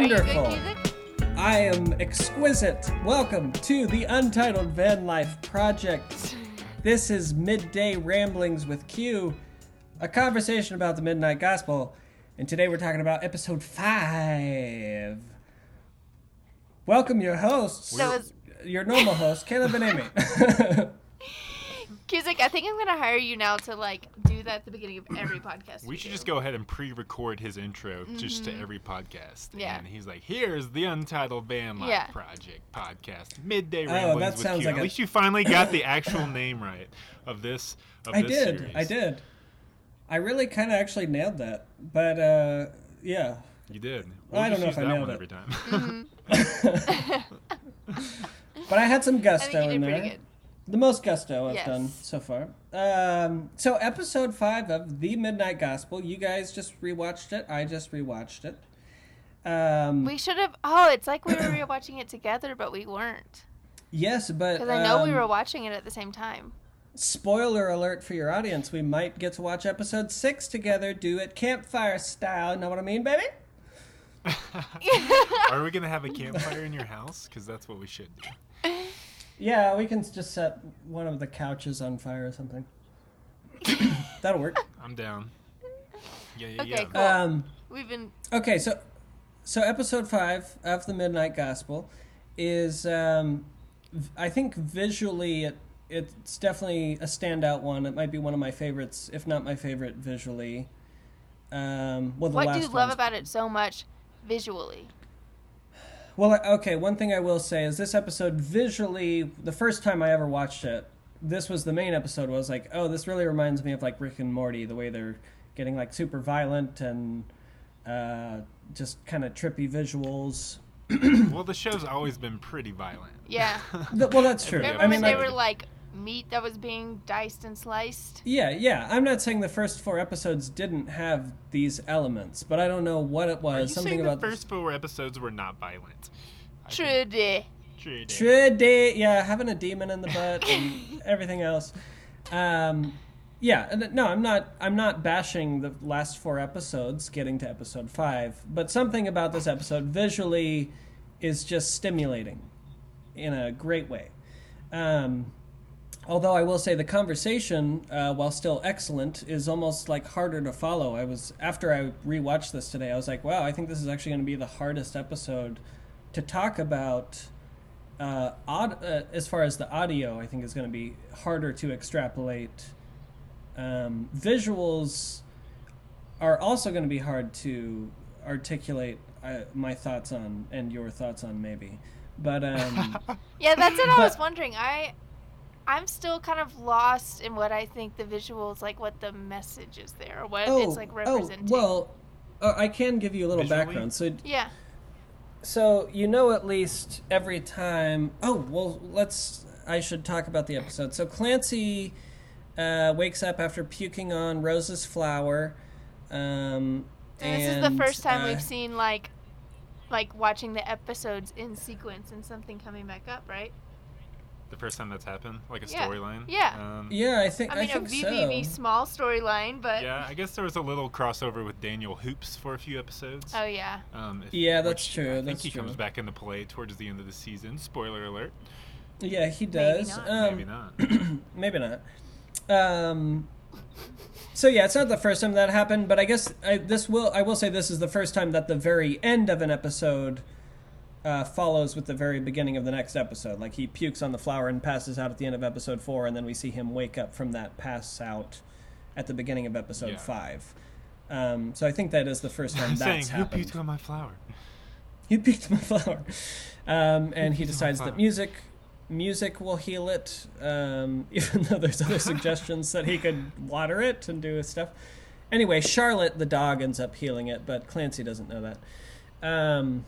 Wonderful. I am exquisite. Welcome to the Untitled Van Life Project. This is Midday Ramblings with Q, a conversation about the Midnight Gospel. And today we're talking about episode 5. Welcome your hosts. That was Your normal host, Caleb and Amy. Cusick. I think I'm gonna hire you now to like do that at the beginning of every podcast. We should just go ahead and pre-record his intro just to every podcast. Mm-hmm. Yeah. And he's like, "Here's the Untitled Van Life Yeah. Project podcast, Midday Oh, Ramblings that with sounds Q." like At a- least you finally got the actual name right of this. Of I this did. Series. I did. I really kind of actually nailed that. But, uh, yeah. You did. Well, I don't know if use I that nailed one it. every time. But I had some I gusto think you in did there. Pretty good. The most gusto I've Yes. done so far. Um, so episode five of the Midnight Gospel. You guys just rewatched it. I just rewatched it. Um, We should have. Oh, it's like we were rewatching it together, but we weren't. yes, but Because I know we um, were watching it at the same time. Spoiler alert for your audience: we might get to watch episode six together. Do it campfire style. Know what I mean, baby? Are we gonna have a campfire in your house? Because that's what we should do. Yeah, we can just set one of the couches on fire or something. That'll work. I'm down. Yeah, yeah, Okay, yeah. cool. Um, We've been. Okay, so so episode five of the Midnight Gospel is, um, v- I think visually it it's definitely a standout one. It might be one of my favorites, if not my favorite visually. Um, well, the What last do you love one's- about it so much visually? Well, okay. One thing I will say is this episode visually, the first time I ever watched it, this was the main episode. Was like, oh, this really reminds me of like Rick and Morty, the way they're getting like super violent and uh, just kind of trippy visuals. well, the show's always been pretty violent. Yeah. Th- Well, that's true. Remember I mean, when they like, were like meat that was being diced and sliced? yeah, yeah. I'm not saying the first four episodes didn't have these elements, but I don't know what it Are was. you Something saying about the first four episodes were not violent? I think- Trudy. True. Trudy, yeah, having a demon in the butt and everything else. Um, yeah, no, I'm not. I'm not bashing the last four episodes, getting to episode five, but something about this episode visually is just stimulating in a great way. Um, although I will say the conversation, uh, while still excellent, is almost like harder to follow. I was after I rewatched this today, I was like, wow, I think this is actually going to be the hardest episode to talk about. Uh, odd, uh, as far as the audio, I think is going to be harder to extrapolate. Um, visuals are also going to be hard to articulate uh, my thoughts on and your thoughts on maybe, but um, Yeah, that's what I was wondering. I I'm still kind of lost in what I think the visuals like what the message is there, or what it's like representing. Oh, well, uh, I can give you a little Visually? background. So, yeah. so you know at least every time. Oh, well, let's. I should talk about the episode. So Clancy uh, wakes up after puking on Rose's flower. Um, And this is the first time uh, we've seen like like watching the episodes in sequence and something coming back up, right? The first time that's happened, like a Yeah. storyline. Yeah. Um, Yeah, I think I mean, a think VVV so. small storyline, but yeah, I guess there was a little crossover with Daniel Hoops for a few episodes. oh yeah, Um, if- Yeah, that's which true, I think that's he comes true. back into play towards the end of the season. Spoiler alert. Yeah, he Maybe does. not. Um, Maybe not. maybe not. Um, so yeah, it's not the first time that happened, but I guess I, this will. I will say this is the first time that the very end of an episode uh, follows with the very beginning of the next episode. Like he pukes on the flower and passes out at the end of episode four, and then we see him wake up from that pass out at the beginning of episode Yeah. five. Um, so I think that is the first time I'm saying, that's who happened. puked on my flower? He picked my flower, um, and he decides that music, music will heal it. Um, even though there's other suggestions that he could water it and do stuff. Anyway, Charlotte the dog ends up healing it, but Clancy doesn't know that. Um,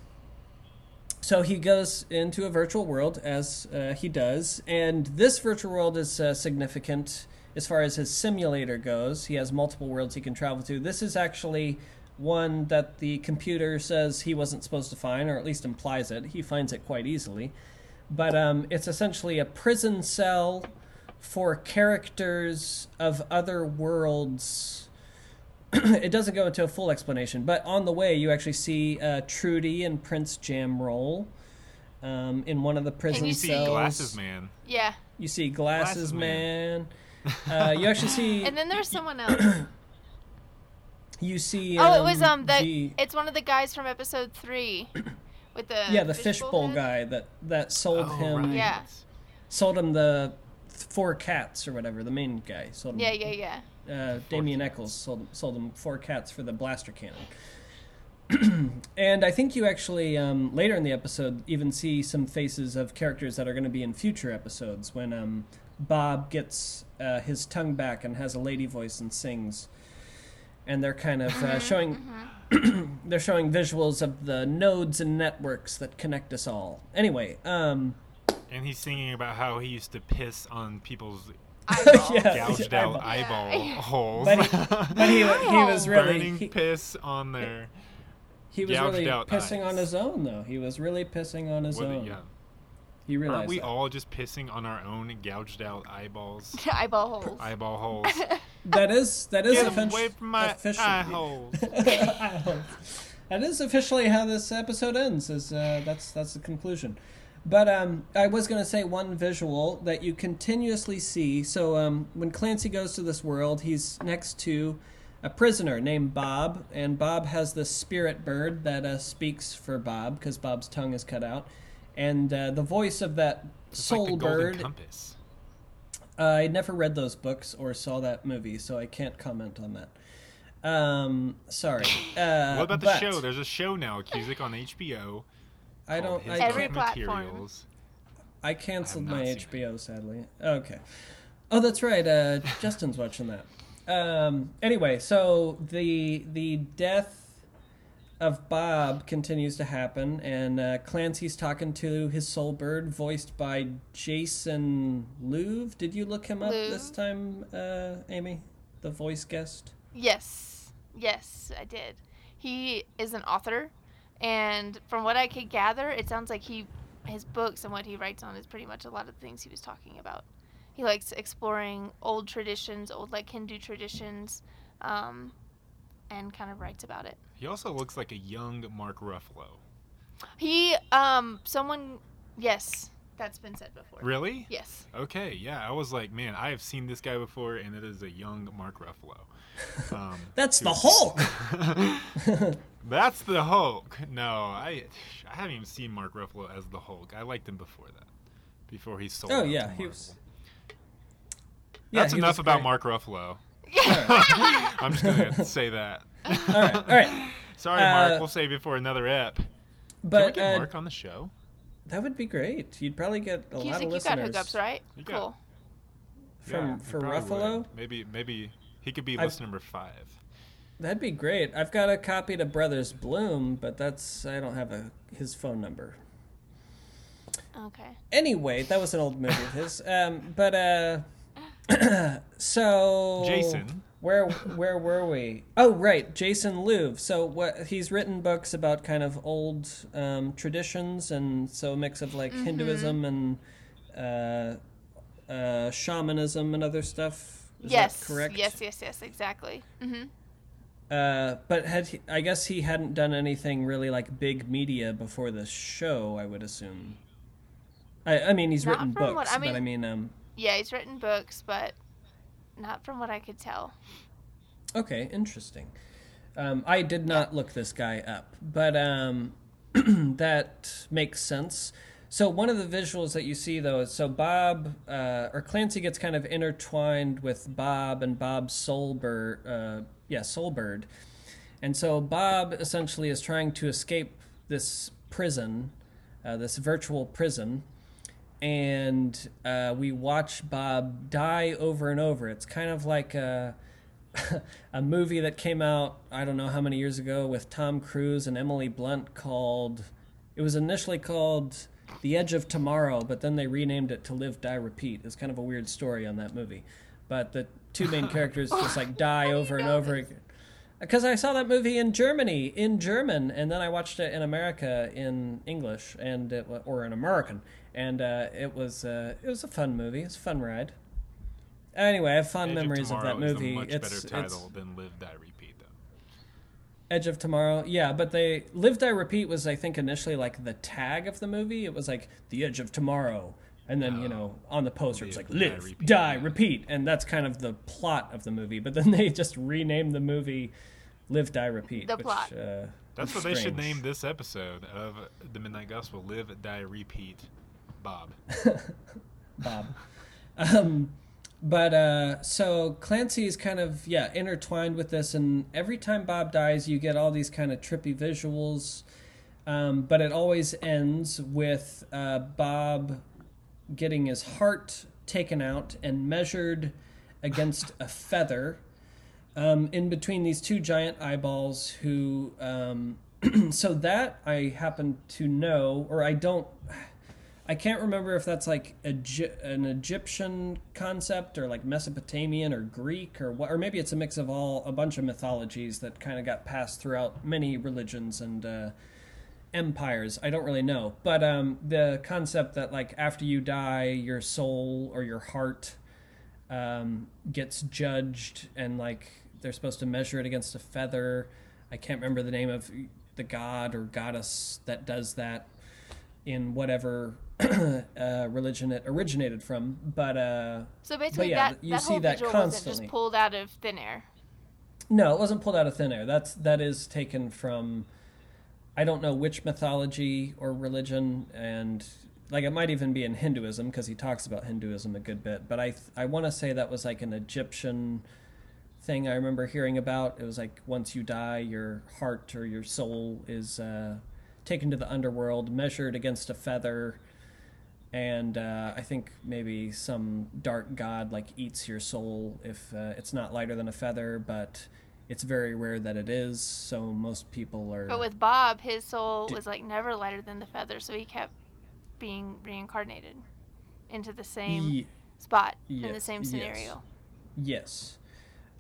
so he goes into a virtual world as uh, he does, and this virtual world is uh, significant as far as his simulator goes. He has multiple worlds he can travel to. This is actually one that the computer says he wasn't supposed to find, or at least implies it. He finds it quite easily. But um, it's essentially a prison cell for characters of other worlds it doesn't go into a full explanation, but on the way you actually see uh, Trudy and Prince Jamroll um, in one of the prison You cells. see Glasses Man. Yeah. You see Glasses, Glasses Man. uh, you actually see. And then there's someone else. you see. oh, it was um the, the it's one of the guys from episode three, with the yeah the fishbowl fishbowl head. guy that that sold Oh, him right. Yeah. sold him the four cats or whatever the main guy sold him Yeah, yeah, yeah. Uh, Damien Echols sold sold him four cats for the blaster cannon. and I think you actually um, later in the episode even see some faces of characters that are going to be in future episodes when um, Bob gets uh, his tongue back and has a lady voice and sings, and they're kind of uh, showing they're showing visuals of the nodes and networks that connect us all. Anyway, um, And he's singing about how he used to piss on people's Eyeball. yeah, gouged eyeball. out eyeball Yeah. holes. But he, but he, he was really Burning he, piss on there. he was gouged really out pissing on his own though. He was really pissing on his What- own. yeah. He realized Aren't we that. all just pissing on our own gouged out eyeballs? Eyeball holes. eyeball holes. That is that is Get offici- away from my officially. eye holes. Eye holes. that is officially how this episode ends. Is uh, that's that's the conclusion. But um, I was going to say one visual that you continuously see. So um, when Clancy goes to this world, he's next to a prisoner named Bob, and Bob has this spirit bird that uh, speaks for Bob because Bob's tongue is cut out, and uh, the voice of that It's soul like bird. Compass. Uh, I never read those books or saw that movie, so I can't comment on that. Um, sorry. Uh, What about the but show? There's a show now, Cusick, on HBO. I don't. I, Every platform. Materials. I canceled I my not seen HBO, sadly. Okay. Oh, that's right. Uh, Justin's watching that. Um, anyway, so the the death of Bob continues to happen, and uh, Clancy's talking to his soul bird, voiced by Jason Louv. Did you look him up Louv. this time, uh, Amy? The voice guest. Yes, yes, I did. He is an author, and from what I could gather, it sounds like he, his books and what he writes on is pretty much a lot of the things he was talking about. He likes exploring old traditions, old like Hindu traditions, um, and kind of writes about it. He also looks like a young Mark Ruffalo. He, um, someone, yes, that's been said before. Really? Yes. Okay, yeah. I was like, man, I have seen this guy before, and it is a young Mark Ruffalo. Um, That's the Hulk. That's the Hulk. No, I I haven't even seen Mark Ruffalo as the Hulk. I liked him before that. Before he sold. Oh out yeah, he was. Yeah, That's he enough was about great. Mark Ruffalo. Yeah. I'm just gonna say that. All right, all right. Sorry, Mark. Uh, we'll save it for another ep. Can we But get uh, Mark on the show? That would be great. You'd probably get a lot Cusick, of you got hookups, right? You got- Cool. from Yeah, for Ruffalo. would. Maybe maybe he could be I've- listener number five. That'd be great. I've got a copy to Brothers Bloom, but that's I don't have a his phone number. Okay. Anyway, that was an old movie of his. Um, but uh, so Jason. Where where were we? Oh, right, Jason Louv. So what he's written books about kind of old um, traditions, and so a mix of like Hinduism and uh, uh, shamanism and other stuff. Is yes. that correct? Yes. Yes. Yes. Exactly. hmm Uh, but had he, I guess he hadn't done anything really like big media before this show. I would assume. I, I mean, he's Not written from what- books, I but I mean- mean, um, Yeah, he's written books, but not from what I could tell. okay, interesting. Um, I did not look this guy up, but um, that makes sense. So one of the visuals that you see though is so Bob uh, or Clancy gets kind of intertwined with Bob and Bob's Soulbird, uh, yeah, Soulbird, and so Bob essentially is trying to escape this prison, uh, this virtual prison, and uh, we watch Bob die over and over. It's kind of like a, a movie that came out I don't know how many years ago with Tom Cruise and Emily Blunt called. It was initially called The Edge of Tomorrow, but then they renamed it to Live, Die, Repeat. It's kind of a weird story on that movie, but the two main characters just like die over and over this? again. Because I saw that movie in Germany in German, and then I watched it in America in English, and it, or in American, and uh, it was uh, it was a fun movie. It's a fun ride. Anyway, I have fond Age memories of, Tomorrow that is movie. a much it's better it's title than Live, Die, Repeat, though. Edge of Tomorrow. Yeah, but they Live Die Repeat was I think initially like the tag of the movie. It was like The Edge of Tomorrow. And then, you know, on the poster it's like Live, Die, Repeat, die, yeah. repeat. And that's kind of the plot of the movie. But then they just renamed the movie Live Die Repeat. The which, plot. Uh, That's was what they should name this episode of the Midnight Gospel: Live, Die, Repeat. Bob. Bob. Um, but uh, so Clancy is kind of yeah intertwined with this, and every time Bob dies, you get all these kind of trippy visuals. Um, but it always ends with uh, Bob getting his heart taken out and measured against a feather um, in between these two giant eyeballs. Who um, so that I happen to know, or I don't. I can't remember if that's like an Egyptian concept or like Mesopotamian or Greek or what, or maybe it's a mix of all a bunch of mythologies that kind of got passed throughout many religions and uh, empires. I don't really know, but um, the concept that like after you die, your soul or your heart um, gets judged and like they're supposed to measure it against a feather. I can't remember the name of the god or goddess that does that in whatever uh, religion it originated from. But uh, So basically, yeah, that, you that see that visual wasn't constantly. just pulled out of thin air. no, it wasn't pulled out of thin air. That's that is taken from I don't know which mythology or religion, and like it might even be in Hinduism because he talks about Hinduism a good bit. But I I want to say that was like an Egyptian thing I remember hearing about. It was like once you die, your heart or your soul is uh, taken to the underworld, measured against a feather, and uh, I think maybe some dark god like eats your soul if uh, it's not lighter than a feather, but it's very rare that it is. So most people are. But with Bob, his soul Di- was like never lighter than the feather, so he kept being reincarnated into the same Ye- spot in the yes, same yes. scenario. Yes.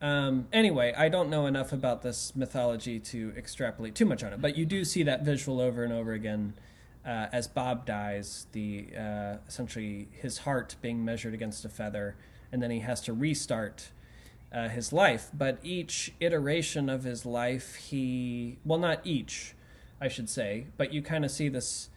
Um, anyway, I don't know enough about this mythology to extrapolate too much on it, but you do see that visual over and over again uh, as Bob dies. The uh, essentially his heart being measured against a feather, and then he has to restart uh, his life. But each iteration of his life, he well, not each, I should say, but you kind of see this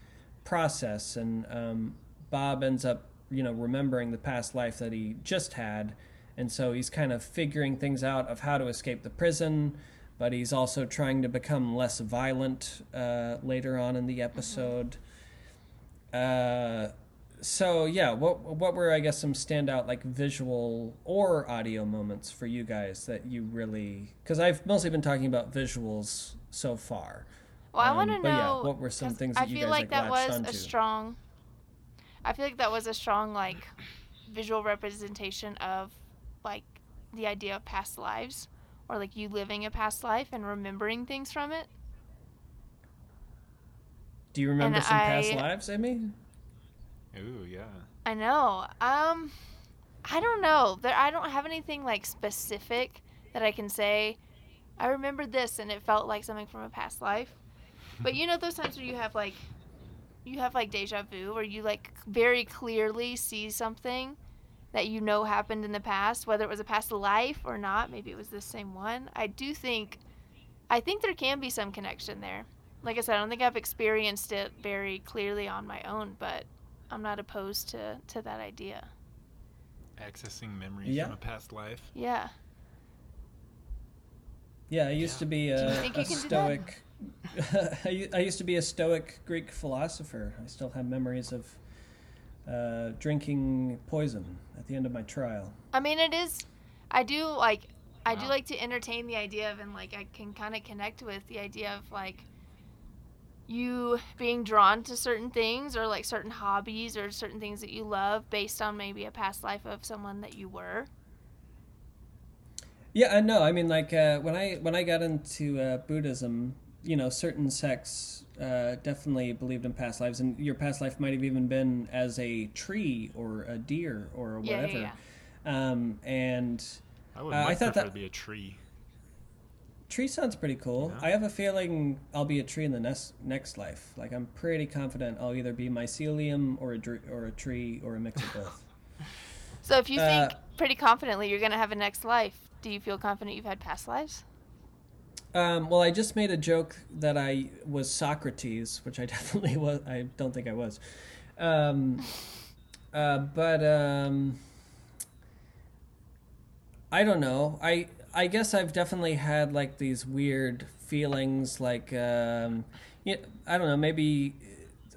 process, and um, Bob ends up, you know, remembering the past life that he just had, and so he's kind of figuring things out of how to escape the prison, but he's also trying to become less violent uh, later on in the episode. Uh, so yeah, what what were I guess some standout like visual or audio moments for you guys that you really? Because I've mostly been talking about visuals so far. Well, I Um, want to but yeah, know. what were some things I that you feel guys, like like, that was onto? a strong. I feel like that was a strong like visual representation of like the idea of past lives or like you living a past life and remembering things from it. Do you remember and some past lives, Amy? Ooh, yeah. I know. Um, I don't know. There, I don't have anything like specific that I can say. I remembered this, and it felt like something from a past life. But you know those times where you have like, you have like deja vu, where you like very clearly see something that you know happened in the past, whether it was a past life or not. Maybe it was the same one. I do think, I think there can be some connection there. Like I said, I don't think I've experienced it very clearly on my own, but I'm not opposed to to that idea. Accessing memories Yeah. from a past life. Yeah. Yeah, I used Yeah. to be a, a you can do stoic. I, u- I used to be a stoic Greek philosopher. I still have memories of uh, drinking poison at the end of my trial. I mean, it is. I do like. I do like to entertain the idea of, and like I can kind of connect with the idea of like you being drawn to certain things or like certain hobbies or certain things that you love based on maybe a past life of someone that you were. Yeah, I know. I mean, like uh, when I when I got into uh, Buddhism, you know, certain sects uh, definitely believed in past lives, and your past life might have even been as a tree or a deer or Yeah, yeah, whatever. yeah. Um, and I would Uh, I thought prefer that- to be a tree. Tree sounds pretty cool. Yeah. I have a feeling I'll be a tree in the next next life. Like I'm pretty confident I'll either be mycelium or a dr- or a tree or a mix of both. So if you Uh, think pretty confidently you're gonna have a next life, do you feel confident you've had past lives? Um, well, I just made a joke that I was Socrates, which I definitely was. I don't think I was. Um, uh, but um, I don't know. I I guess I've definitely had like these weird feelings, like um, yeah, I don't know. Maybe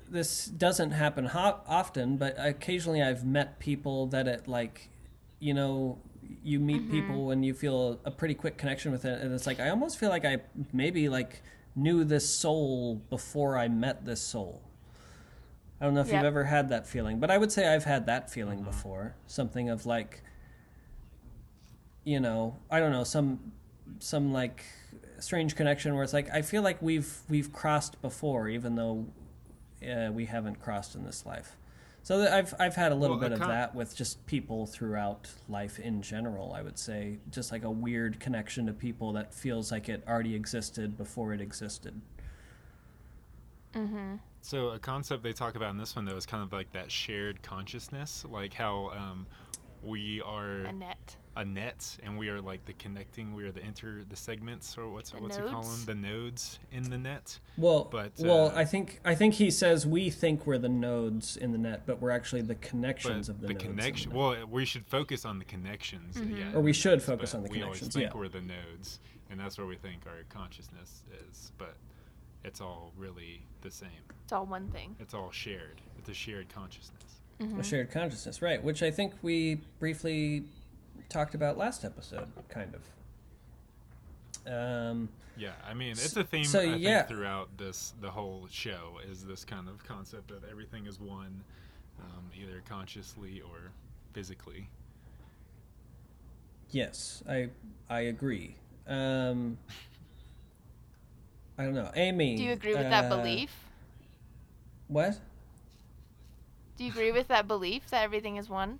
this doesn't happen ho- often, but occasionally I've met people that it like, you know, you meet Mm-hmm. people and you feel a pretty quick connection with it, and it's like I almost feel like I maybe like knew this soul before I met this soul. I don't know if Yep. you've ever had that feeling, but I would say I've had that feeling before. Something of like, you know, I don't know, some some like strange connection where it's like I feel like we've we've crossed before, even though uh, we haven't crossed in this life. So that I've I've had a little Well, bit of con- that with just people throughout life in general. I would say just like a weird connection to people that feels like it already existed before it existed. Mm-hmm. So a concept they talk about in this one though is kind of like that shared consciousness, like how um, we are Annette. A net and we are like the connecting, we are the inter the segments or what's The what's it call them? The nodes in the net. Well, But, well, uh, I think I think he says we think we're the nodes in the net, but we're actually the connections of the, the nodes. in the connection. net. Well, we should focus on the connections. Mhm. Yeah, Or we should nodes, focus on the connections. we always think yeah. we're the nodes, and that's where we think our consciousness is. But it's all really the same. It's all one thing. It's all shared. It's a shared consciousness. Mm-hmm. a shared consciousness, right? Which I think we briefly talked about last episode, kind of. Um, Yeah, I mean, it's a theme so, I think yeah. throughout this the whole show is this kind of concept that everything is one, um, either consciously or physically. yes, I I agree. Um, I don't know, Amy. Do you agree with that uh, belief? What? Do you agree with that belief that everything is one?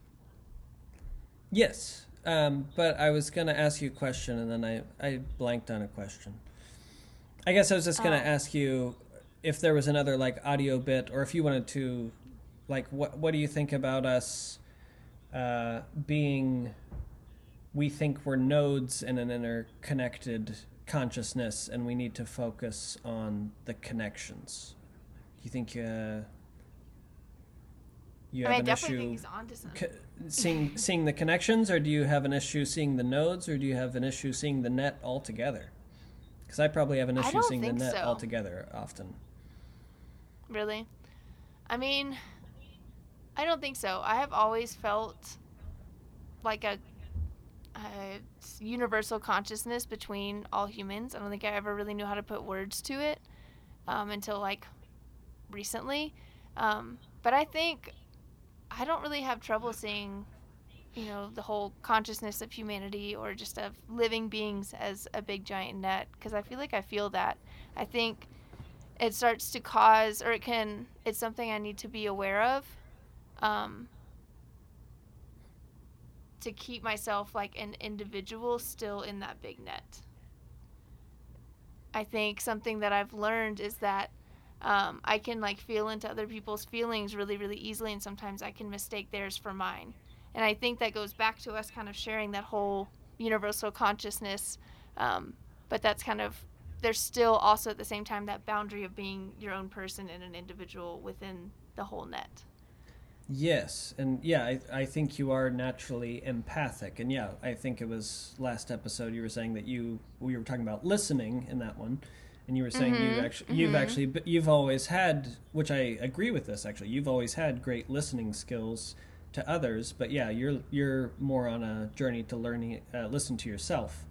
Yes, um, but I was going to ask you a question, and then I, I blanked on a question. I guess I was just going to Oh. ask you if there was another like audio bit, or if you wanted to, like, what what do you think about us uh, being? We think we're nodes in an interconnected consciousness, and we need to focus on the connections. Do you think uh, you I mean, I have an definitely issue? think he's onto something. seeing seeing the connections, or do you have an issue seeing the nodes, or do you have an issue seeing the net altogether? Because I probably have an issue seeing the net so. altogether often. Really? I mean, I don't think so. I have always felt like a universal consciousness between all humans. I don't think I ever really knew how to put words to it um, until like recently. Um, but I think I don't really have trouble seeing, you know, the whole consciousness of humanity or just of living beings as a big giant net because I feel like I feel that. I think it starts to cause or it can it's something i need to be aware of um, to keep myself like an individual still in that big net i think something that i've learned is that um, i can like feel into other people's feelings really really easily and sometimes i can mistake theirs for mine. And i think that goes back to us kind of sharing that whole universal consciousness um, but that's kind of there's still also at the same time that boundary of being your own person and an individual within the whole net. Yes, and yeah, I, I think you are naturally empathic, and yeah, I think it was last episode you were saying that you we were talking about listening in that one, and you were saying you Mhm, actually you've mhm. actually but you've always had, which I agree with this actually, you've always had great listening skills to others, but yeah, you're you're more on a journey to learning uh, listen to yourself,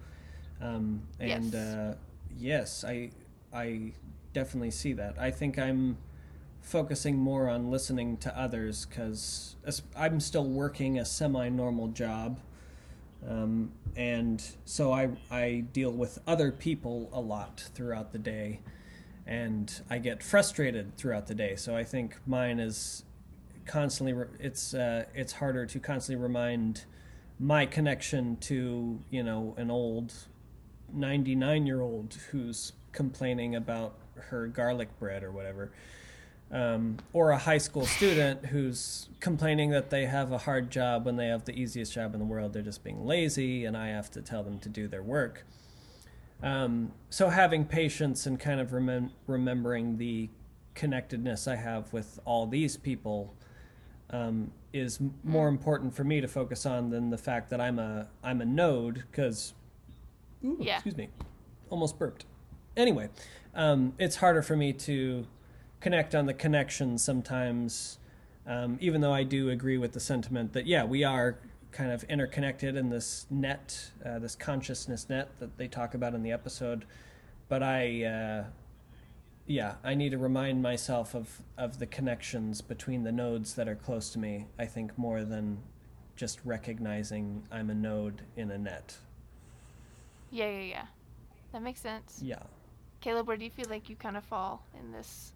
um, and Yes. uh, yes, I I definitely see that. I think I'm focusing more on listening to others because I'm still working a semi-normal job, um, and so I I deal with other people a lot throughout the day, and I get frustrated throughout the day. So I think mine is constantly re- it's uh, it's harder to constantly remind my connection to you know an old 99 year old who's complaining about her garlic bread or whatever um, or a high school student who's complaining that they have a hard job when they have the easiest job in the world. They're just being lazy and i have to tell them to do their work. Um, so having patience and kind of remem- remembering the connectedness I have with all these people um, is more important for me to focus on than the fact that I'm a I'm a node because Yeah. excuse me almost burped. Anyway um, it's harder for me to connect on the connections sometimes um, even though I do agree with the sentiment that yeah we are kind of interconnected in this net uh, this consciousness net that they talk about in the episode but I uh, yeah, I need to remind myself of, of the connections between the nodes that are close to me, I think, more than just recognizing I'm a node in a net. Yeah, yeah, yeah. That makes sense. Yeah. Caleb, where do you feel like you kind of fall in this?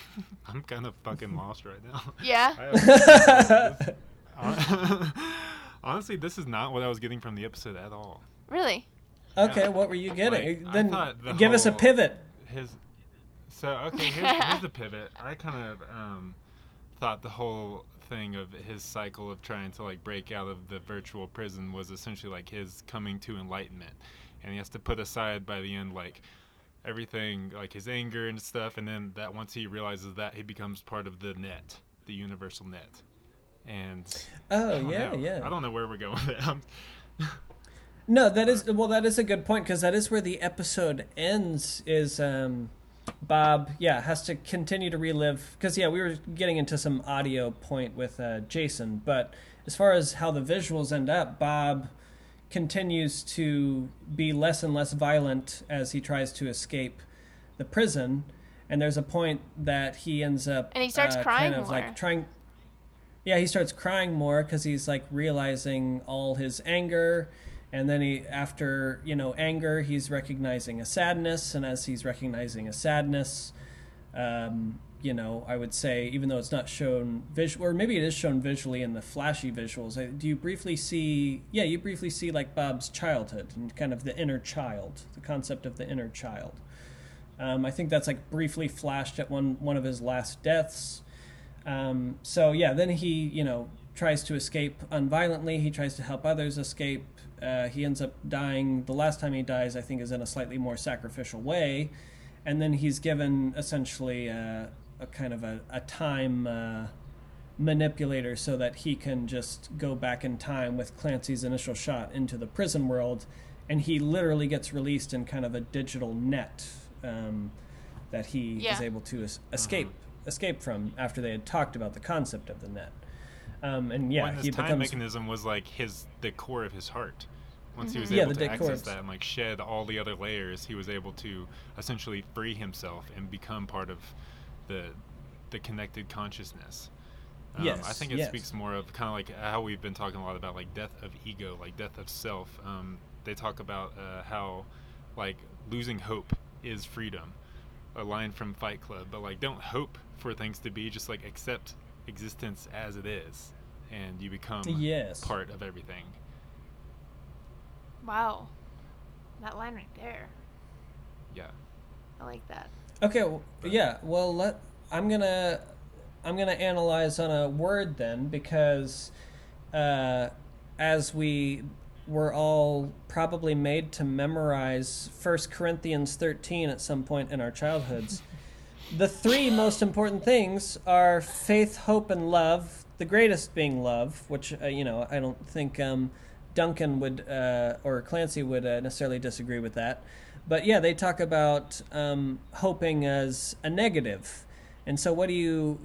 I'm kind of fucking lost right now. Yeah. I have- Hon- Honestly, this is not what I was getting from the episode at all. Really? Okay, what were you getting? Like, then the give us a pivot. His so okay. Here's, here's the pivot. I kind of um, thought the whole thing of his cycle of trying to like break out of the virtual prison was essentially like his coming to enlightenment, and he has to put aside by the end like everything like his anger and stuff, and then that once he realizes that he becomes part of the net, the universal net, and Oh, yeah, know. yeah. I don't know where we're going with it. I'm- No, that is well. That is a good point because that is where the episode ends. Is um, Bob? Yeah, has to continue to relive because yeah, we were getting into some audio point with uh, Jason, but as far as how the visuals end up, Bob continues to be less and less violent as he tries to escape the prison, and there's a point that he ends up And he starts uh, crying kind of more. like trying. Yeah, he starts crying more because he's like realizing all his anger and then he after you know anger he's recognizing a sadness and as he's recognizing a sadness um, you know i would say even though it's not shown visual or maybe it is shown visually in the flashy visuals do you briefly see yeah you briefly see like bob's childhood and kind of the inner child the concept of the inner child um, i think that's like briefly flashed at one one of his last deaths um, so yeah, then he you know tries to escape unviolently. He tries to help others escape. Uh, he ends up dying. The last time he dies, I think, is in a slightly more sacrificial way, and then he's given essentially a, a kind of a, a time uh, manipulator so that he can just go back in time with Clancy's initial shot into the prison world, and he literally gets released in kind of a digital net um, that he Yeah. is able to es- escape escape from after they had talked about the concept of the net. Um, and yeah, when this he time becomes mechanism was like his the core of his heart. Once he was Yeah, able the to access is- that and like shed all the other layers, he was able to essentially free himself and become part of the the connected consciousness. Um, I think it yes. speaks more of kind of like how we've been talking a lot about like death of ego, like death of self. Um, they talk about uh, how like losing hope is freedom, a line from Fight Club. But like, don't hope for things to be, just like accept existence as it is, and you become Yes. part of everything. Wow. That line right there. Yeah. I like that. Okay, w yeah. Well, let I'm gonna I'm gonna analyze on a word then because uh, as we were all probably made to memorize First Corinthians 13 at some point in our childhoods. the three most important things are faith, hope, and love. The greatest being love, which uh, you know I don't think um, Duncan would uh, or Clancy would uh, necessarily disagree with that. But yeah, they talk about um, hoping as a negative. And so, what do you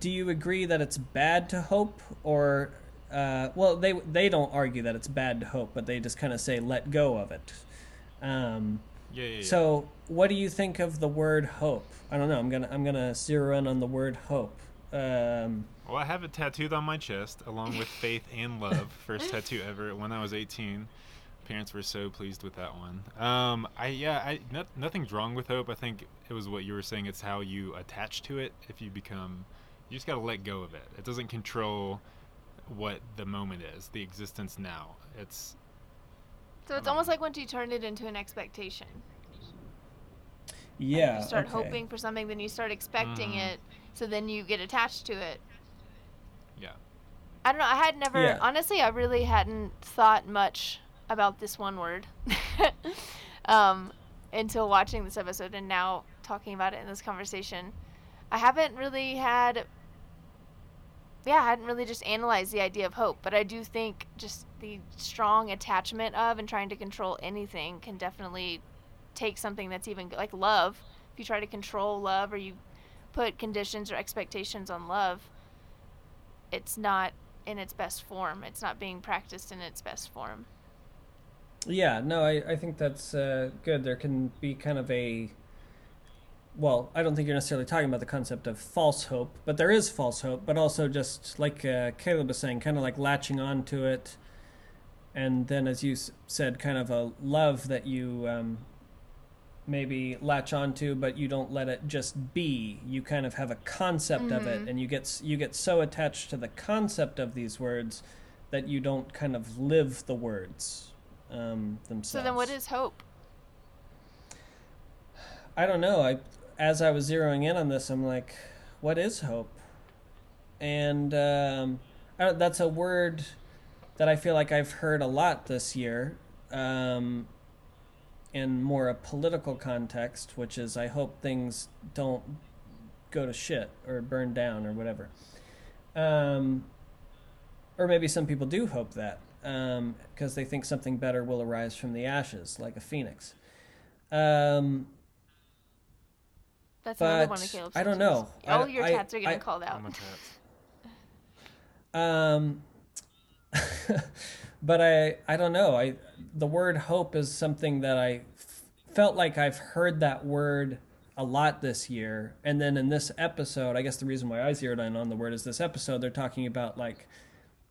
do? You agree that it's bad to hope, or uh, well, they they don't argue that it's bad to hope, but they just kind of say let go of it. Um, Yeah, yeah, yeah. so, what do you think of the word hope? I don't know. I'm gonna I'm gonna zero in on the word hope. Um, Well, I have it tattooed on my chest, along with faith and love. First tattoo ever. When I was 18, parents were so pleased with that one. Um, I yeah, I not, nothing's wrong with hope. I think it was what you were saying. It's how you attach to it. If you become, you just gotta let go of it. It doesn't control what the moment is, the existence now. It's So it's Um, almost like once you turn it into an expectation. yeah. You start okay. hoping for something, then you start expecting Mhm. it, so then you get attached to it. yeah. I don't know. I had never, Yeah. honestly, I really hadn't thought much about this one word. um, until watching this episode and now talking about it in this conversation. I haven't really had yeah, I hadn't really just analyzed the idea of hope, but I do think just the strong attachment of and trying to control anything can definitely take something that's even like love. If you try to control love or you put conditions or expectations on love, it's not in its best form. It's not being practiced in its best form. Yeah, no, I, I think that's uh, good. There can be kind of a. Well, I don't think you're necessarily talking about the concept of false hope, but there is false hope, but also just like uh, Caleb was saying, kind of like latching on to it. And then, as you s- said, kind of a love that you um, maybe latch onto, but you don't let it just be. You kind of have a concept of it, and you get you get so attached to the concept of these words that you don't kind of live the words um, themselves. So then, what is hope? I don't know. I as I was zeroing in on this, I'm like, what is hope? And um, I don't, that's a word that I feel like I've heard a lot this year. Um, in more a political context, which is I hope things don't go to shit or burn down or whatever. Um, or maybe some people do hope that because they think something better will arise from the ashes, like a phoenix. Um, That's another but one of Caleb's. I don't know. All I- your I- tats are getting I- called out. I'm a tats. Um, but I I don't know. I the word hope is something that I f- felt like I've heard that word a lot this year. And then in this episode, I guess the reason why I zeroed in on the word is this episode they're talking about like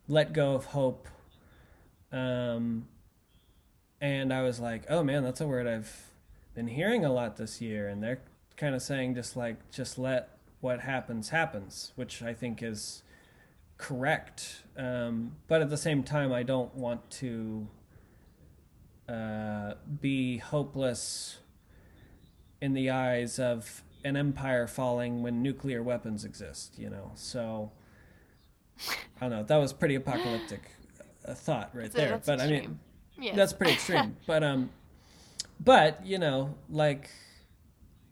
let go of hope. Um, and I was like, oh man, that's a word I've been hearing a lot this year. And they're kind of saying just like just let what happens happens, which I think is correct. Um, but at the same time, I don't want to uh, be hopeless in the eyes of an empire falling when nuclear weapons exist, you know? So, I don't know. That was pretty apocalyptic uh, thought right That's- there. but I mean. Yes. that's pretty extreme. but um, but you know, like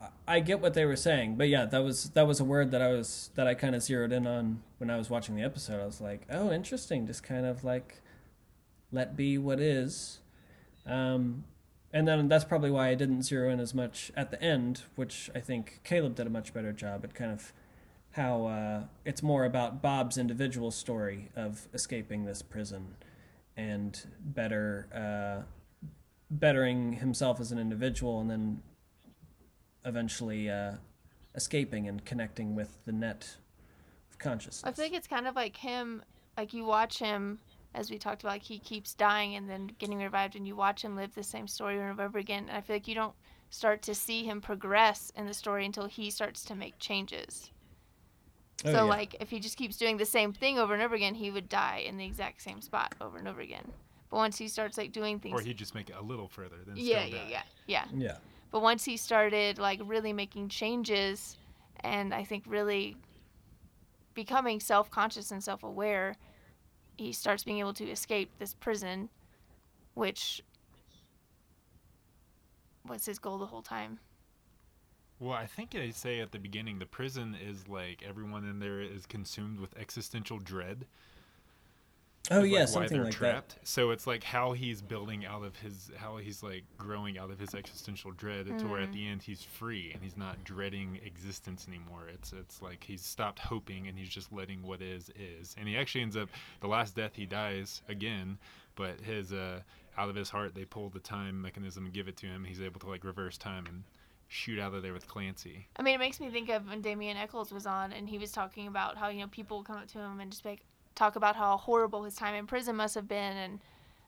I- I get what they were saying. But yeah, that was that was a word that I was that I kind of zeroed in on when I was watching the episode. I was like, oh, interesting. Just kind of like let be what is. Um, and then that's probably why I didn't zero in as much at the end, which I think Caleb did a much better job at kind of how uh, it's more about Bob's individual story of escaping this prison and better uh, bettering himself as an individual and then eventually uh, escaping and connecting with the net of consciousness. I think it's kind of like him, like you watch him, as we talked about, like he keeps dying and then getting revived, and you watch him live the same story over and over again. And I feel like you don't start to see him progress in the story until he starts to make changes. Oh, so, yeah. like, if he just keeps doing the same thing over and over again, he would die in the exact same spot over and over again. But once he starts like doing things, Or he'd just make it a little further. Then yeah, still yeah, die. yeah, yeah. yeah. But once he started like really making changes and I think really becoming self-conscious and self-aware, he starts being able to escape this prison which was his goal the whole time. Well, I think they say at the beginning the prison is like everyone in there is consumed with existential dread. Oh is, yeah, why something they're like trapped. So it's like how he's building out of his, how he's like growing out of his existential dread to where at Mm. the end he's free and he's not dreading existence anymore. It's it's like he's stopped hoping and he's just letting what is is. And he actually ends up the last death he dies again, but his uh out of his heart they pull the time mechanism and give it to him. He's able to like reverse time and shoot out of there with Clancy. I mean, it makes me think of when Damien Echols was on and he was talking about how, you know, people come up to him and just like, talk about how horrible his time in prison must have been and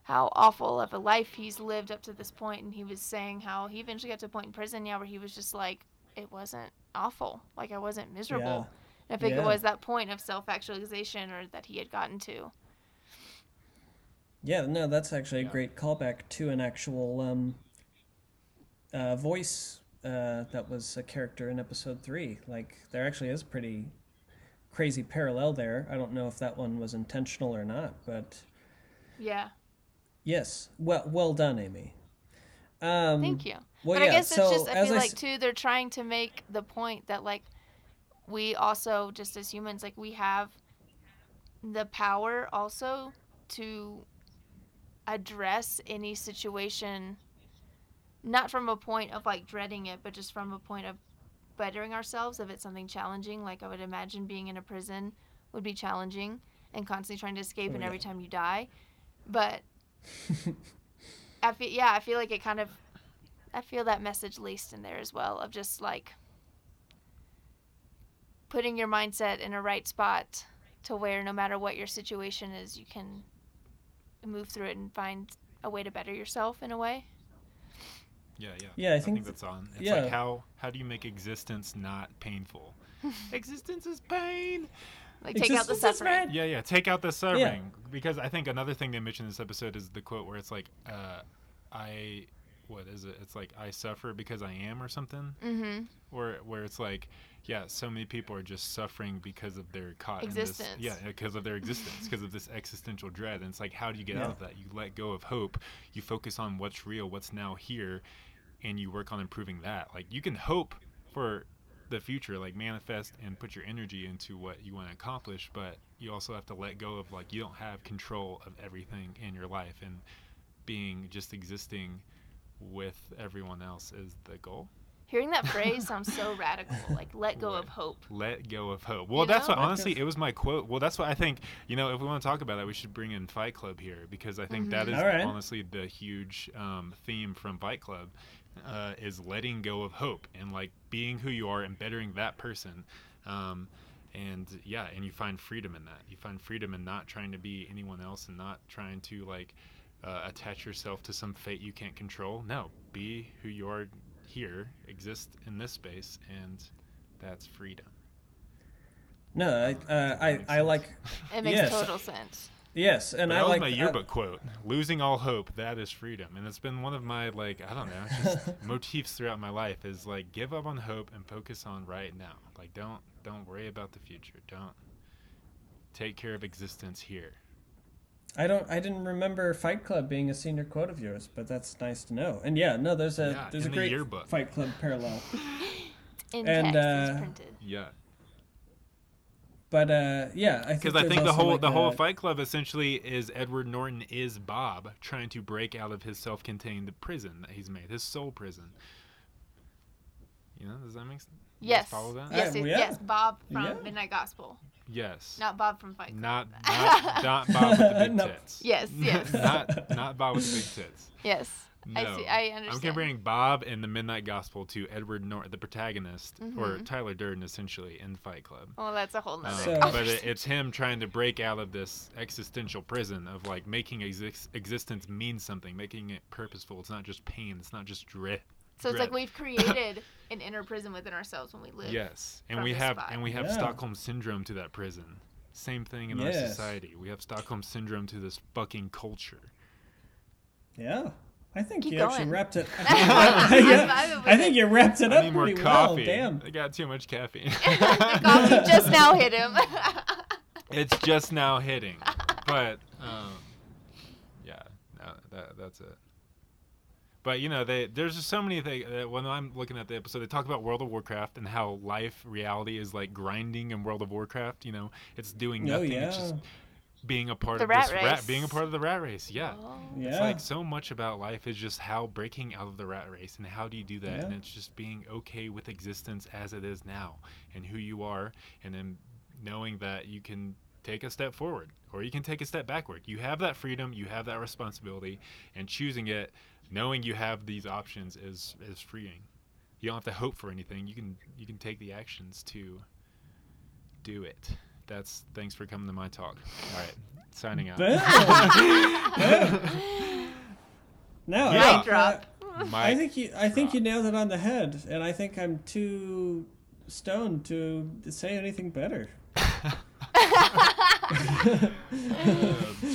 how awful of a life he's lived up to this point. And he was saying how he eventually got to a point in prison, yeah, where he was just like, it wasn't awful. Like, I wasn't miserable. And I think Yeah. it was that point of self actualization or that he had gotten to. Yeah, no, that's actually a Yeah. great callback to an actual um, uh, voice uh, that was a character in episode three. Like, there actually is pretty crazy parallel there. I don't know if that one was intentional or not, but Yeah. yes, well, well done, Amy. Um, Thank you. Well, but yeah, I guess so it's just I feel I like s- too they're trying to make the point that like we also just as humans like we have the power also to address any situation not from a point of like dreading it but just from a point of bettering ourselves if it's something challenging like I would imagine being in a prison would be challenging and constantly trying to escape Oh, and yeah. every time you die but I feel yeah, I feel like it kind of I feel that message laced in there as well of just like putting your mindset in a right spot to where no matter what your situation is, you can move through it and find a way to better yourself in a way. Yeah, yeah. Yeah, I think th- that's on. It's yeah. like how how do you make existence not painful? existence is pain. Like take out the suffering. Yeah, yeah. Take out the suffering because I think another thing they mentioned in this episode is the quote where it's like, uh, "I, what is it? It's like I suffer because I am or something." Mm-hmm. Where where it's like, yeah, so many people are just suffering because of their caught Existence. in this, yeah, because of their existence, because of this existential dread. And it's like, how do you get Yeah. out of that? You let go of hope. You focus on what's real, what's now here, and you work on improving that. Like you can hope for the future, like manifest and put your energy into what you want to accomplish, but you also have to let go of like you don't have control of everything in your life, and being just existing with everyone else is the goal. Hearing that phrase sounds so radical. Like let go What? of hope. Let go of hope. Well, You that's know? what honestly it was my quote. Well, that's what I think. You know, if we want to talk about that, we should bring in Fight Club here because I think that Mhm. is All right. honestly the huge um, theme from Fight Club uh, is letting go of hope and like being who you are and bettering that person. Um, and yeah, and you find freedom in that. You find freedom in not trying to be anyone else and not trying to like uh, attach yourself to some fate you can't control. No, be who you are here, exist in this space, and that's freedom. No, I, uh, I, I like It makes Yes. total sense. Yes, and But I that was like my uh, yearbook quote. Losing all hope, that is freedom. And it's been one of my like I don't know, just motifs throughout my life is like give up on hope and focus on right now. Like don't don't worry about the future. Don't take care of existence here. I don't. I didn't remember Fight Club being a senior quote of yours, but that's nice to know. And yeah, no, there's a Yeah, there's a in the great yearbook. Fight Club parallel. In And, text uh, printed. Yeah. But uh, yeah, I think Because I think the whole like, the whole Fight Club essentially is Edward Norton is Bob trying to break out of his self-contained prison that he's made, his soul prison. You know, does that make sense? You guys Yes. Follow that? Yes, Uh, yeah. yes, Bob from Yeah. Midnight Gospel. Yes. Not Bob from Fight Club. Not not not Bob with the big No. tits. Yes, yes. not not Bob with the big tits. Yes. No. I see I understand. I'm comparing Bob in the Midnight Gospel to Edward Norton, the protagonist, or Mhm. Tyler Durden, essentially in Fight Club. Well, that's a whole Um, nother So- but it, it's him trying to break out of this existential prison of like making exis- existence mean something, making it purposeful. It's not just pain. It's not just dread. So it's like we've created an inner prison within ourselves when we live. Yes, and we have spot. and we have Yeah. Stockholm syndrome to that prison. Same thing in our society. We have Stockholm syndrome to this fucking culture. Yeah, I think Keep you actually wrapped it. I'm Yeah, I think you wrapped it I up need more pretty coffee. well. Damn. I got too much caffeine. the coffee just now hit him. it's just now hitting, but um, yeah, no, that that's it. But you know, they there's just so many things. Uh, when I'm looking at the episode, they talk about World of Warcraft and how life, reality is like grinding in World of Warcraft. You know, it's doing nothing. Oh nothing. yeah, It's just being a part The of rat this race. rat, being a part of the rat race. Yeah. Oh. yeah. It's like so much about life is just how breaking out of the rat race and how do you do that? And it's just being okay with existence as it is now and who you are, and then knowing that you can take a step forward or you can take a step backward. You have that freedom, you have that responsibility, and choosing it, knowing you have these options is is freeing. You don't have to hope for anything. You can you can take the actions to do it. That's thanks for coming to my talk. All right, signing out. No, Yeah. I think, drop. I think you. I think you nailed it on the head, and I think I'm too stoned to say anything better. Uh,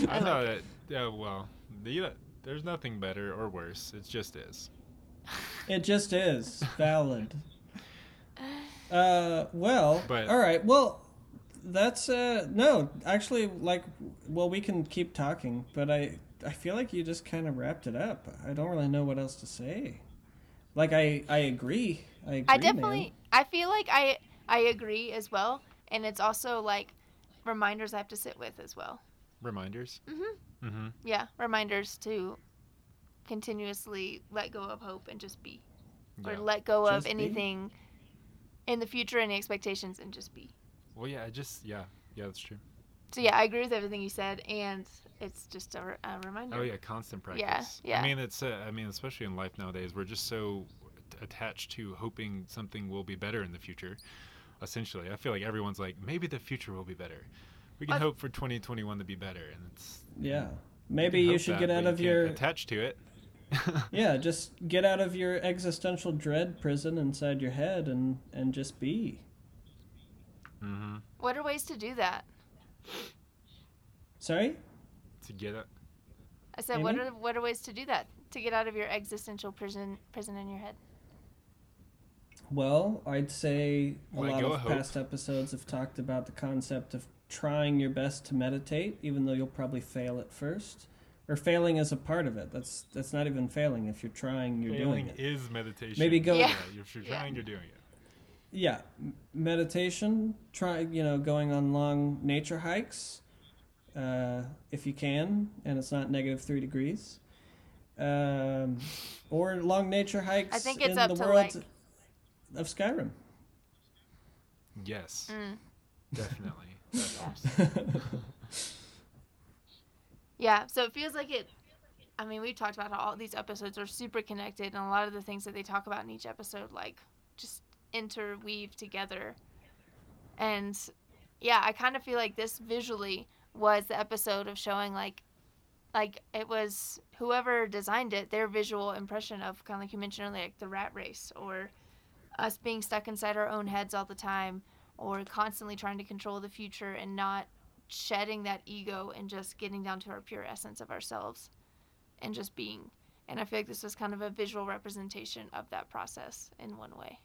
I know that. Yeah, well, the, there's nothing better or worse. It just is. It just is valid. Uh, well, But- all right. Well, that's uh no. Actually, like, well, we can keep talking, but I I feel like you just kind of wrapped it up. I don't really know what else to say. Like I I agree. I agree. I definitely man. I feel like I I agree as well, and it's also like reminders I have to sit with as well. Reminders. Mm Mhm. Mm-hmm. Yeah, reminders to continuously let go of hope and just be, or let go of Just be. anything in the future, any expectations, and just be. Well, yeah. I just yeah yeah that's true. So yeah, I agree with everything you said, and it's just a, a reminder. Oh yeah, constant practice. Yeah, yeah. I mean, it's uh, I mean, especially in life nowadays, we're just so attached to hoping something will be better in the future. Essentially, I feel like everyone's like, maybe the future will be better. We can I- hope for 2021 to be better, and it's Yeah. Maybe you should that, get out of can't your attached to it. Yeah, just get out of your existential dread prison inside your head and and just be. Mm-hmm. What are ways to do that? Sorry? To get it. I said, what are what are ways to do that? To get out of your existential prison prison in your head. Well, I'd say a Let lot of of hope. past episodes have talked about the concept of trying your best to meditate, even though you'll probably fail at first. Or failing is a part of it. That's that's not even failing. If you're trying, you're Failing doing it. is meditation. Maybe go- Yeah. If you're Yeah. trying, you're doing it. Yeah, meditation. Try you know going on long nature hikes, uh, if you can, and it's not negative three degrees. Um, or long nature hikes. I think it's in up the to, world like- of Skyrim. Yes, Mm. definitely. That helps. Yeah, so it feels like it. I mean, we've talked about how all these episodes are super connected, and a lot of the things that they talk about in each episode, like, just interweave together. And yeah, I kind of feel like this visually was the episode of showing, like, like it was whoever designed it, their visual impression of kind of like you mentioned earlier, like the rat race, or us being stuck inside our own heads all the time, or constantly trying to control the future and not shedding that ego and just getting down to our pure essence of ourselves and just being. And I feel like this was kind of a visual representation of that process in one way.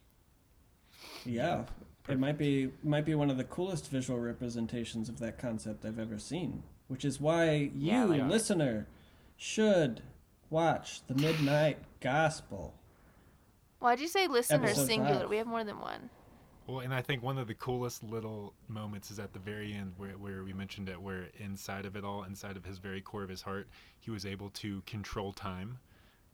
Yeah, it might be might be one of the coolest visual representations of that concept I've ever seen. Which is why you, Yeah, like- listener, should watch the Midnight Gospel. Why'd you say listener Episode singular? five. We have more than one. Well, and I think one of the coolest little moments is at the very end where, where we mentioned it, where inside of it all, inside of his very core of his heart, he was able to control time.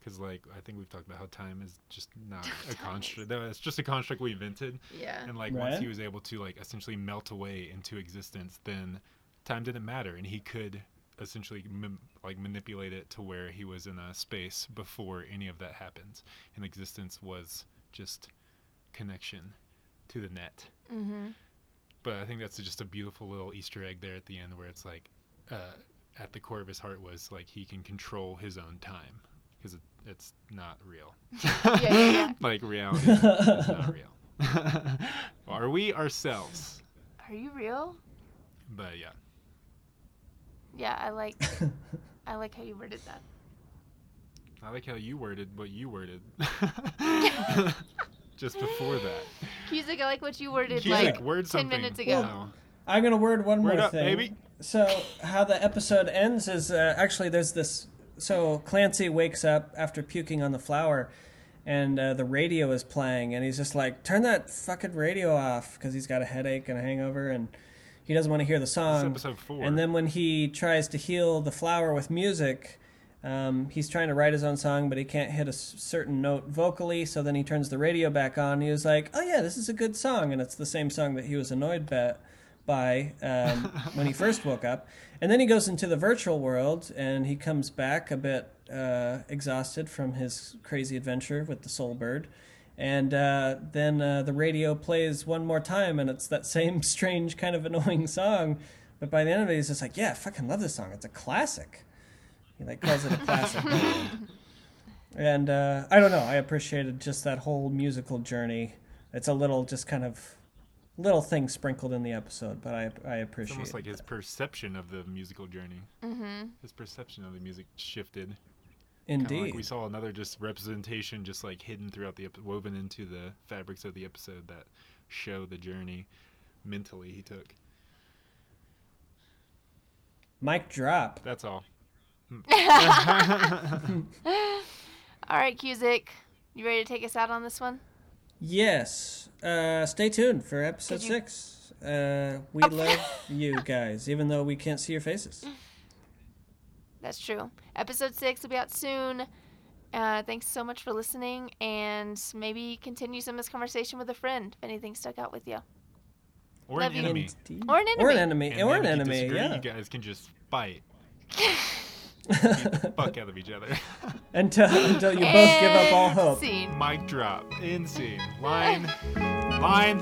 Because, like, I think we've talked about how time is just not a construct. No, It's just a construct we invented. Yeah. And, like, once he was able to, like, essentially melt away into existence, then time didn't matter. And he could essentially, mim- like, manipulate it to where he was in a space before any of that happened. And existence was just connection to the net. Mm-hmm. But I think that's just a beautiful little Easter egg there at the end, where it's like, uh, at the core of his heart was like he can control his own time because it, it's not real. yeah, yeah. like reality is not real. Are we ourselves? Are you real? But yeah, Yeah, I like I like how you worded that. I like how you worded what you worded. just before that, Cusick, I like what you worded Cusick, like word 10 minutes ago. No. I'm gonna word one Word more up, thing. baby. So how the episode ends is uh, actually there's this. So Clancy wakes up after puking on the flower, and uh, the radio is playing, and he's just like, "Turn that fucking radio off," because he's got a headache and a hangover, and he doesn't want to hear the song. episode four. And then when he tries to heal the flower with music, um, he's trying to write his own song, but he can't hit a s- certain note vocally. So then he turns the radio back on. He was like, "Oh yeah, this is a good song," and it's the same song that he was annoyed ba- by um, when he first woke up. And then he goes into the virtual world, and he comes back a bit uh, exhausted from his crazy adventure with the soul bird. And uh, then uh, the radio plays one more time, and it's that same strange kind of annoying song. But by the end of it, he's just like, "Yeah, I fucking love this song. It's a classic." He like calls it a classic. by the end. and uh, I don't know. I appreciated just that whole musical journey. It's a little, just kind of little thing sprinkled in the episode, but I I It's appreciate. almost like his perception of the musical journey. Mm-hmm. His perception of the music shifted. Kinda Indeed. Like we saw another just representation, just like hidden throughout the ep- woven into the fabrics of the episode that show the journey mentally he took. Mic drop. That's all. All right, Cusick, you ready to take us out on this one? Yes. Uh, stay tuned for episode you- six. Uh, we love you guys, even though we can't see your faces. That's true. Episode six will be out soon. Uh, thanks so much for listening, and maybe continue some of this conversation with a friend if anything stuck out with you. or Love an you. enemy. Indeed. Or an enemy. Or an enemy. enemy. And or an then if you enemy. disagree, Yeah. You guys can just fight. fuck out of each other. until until you both give up all hope. Scene. Mic drop. In scene. Line. Line.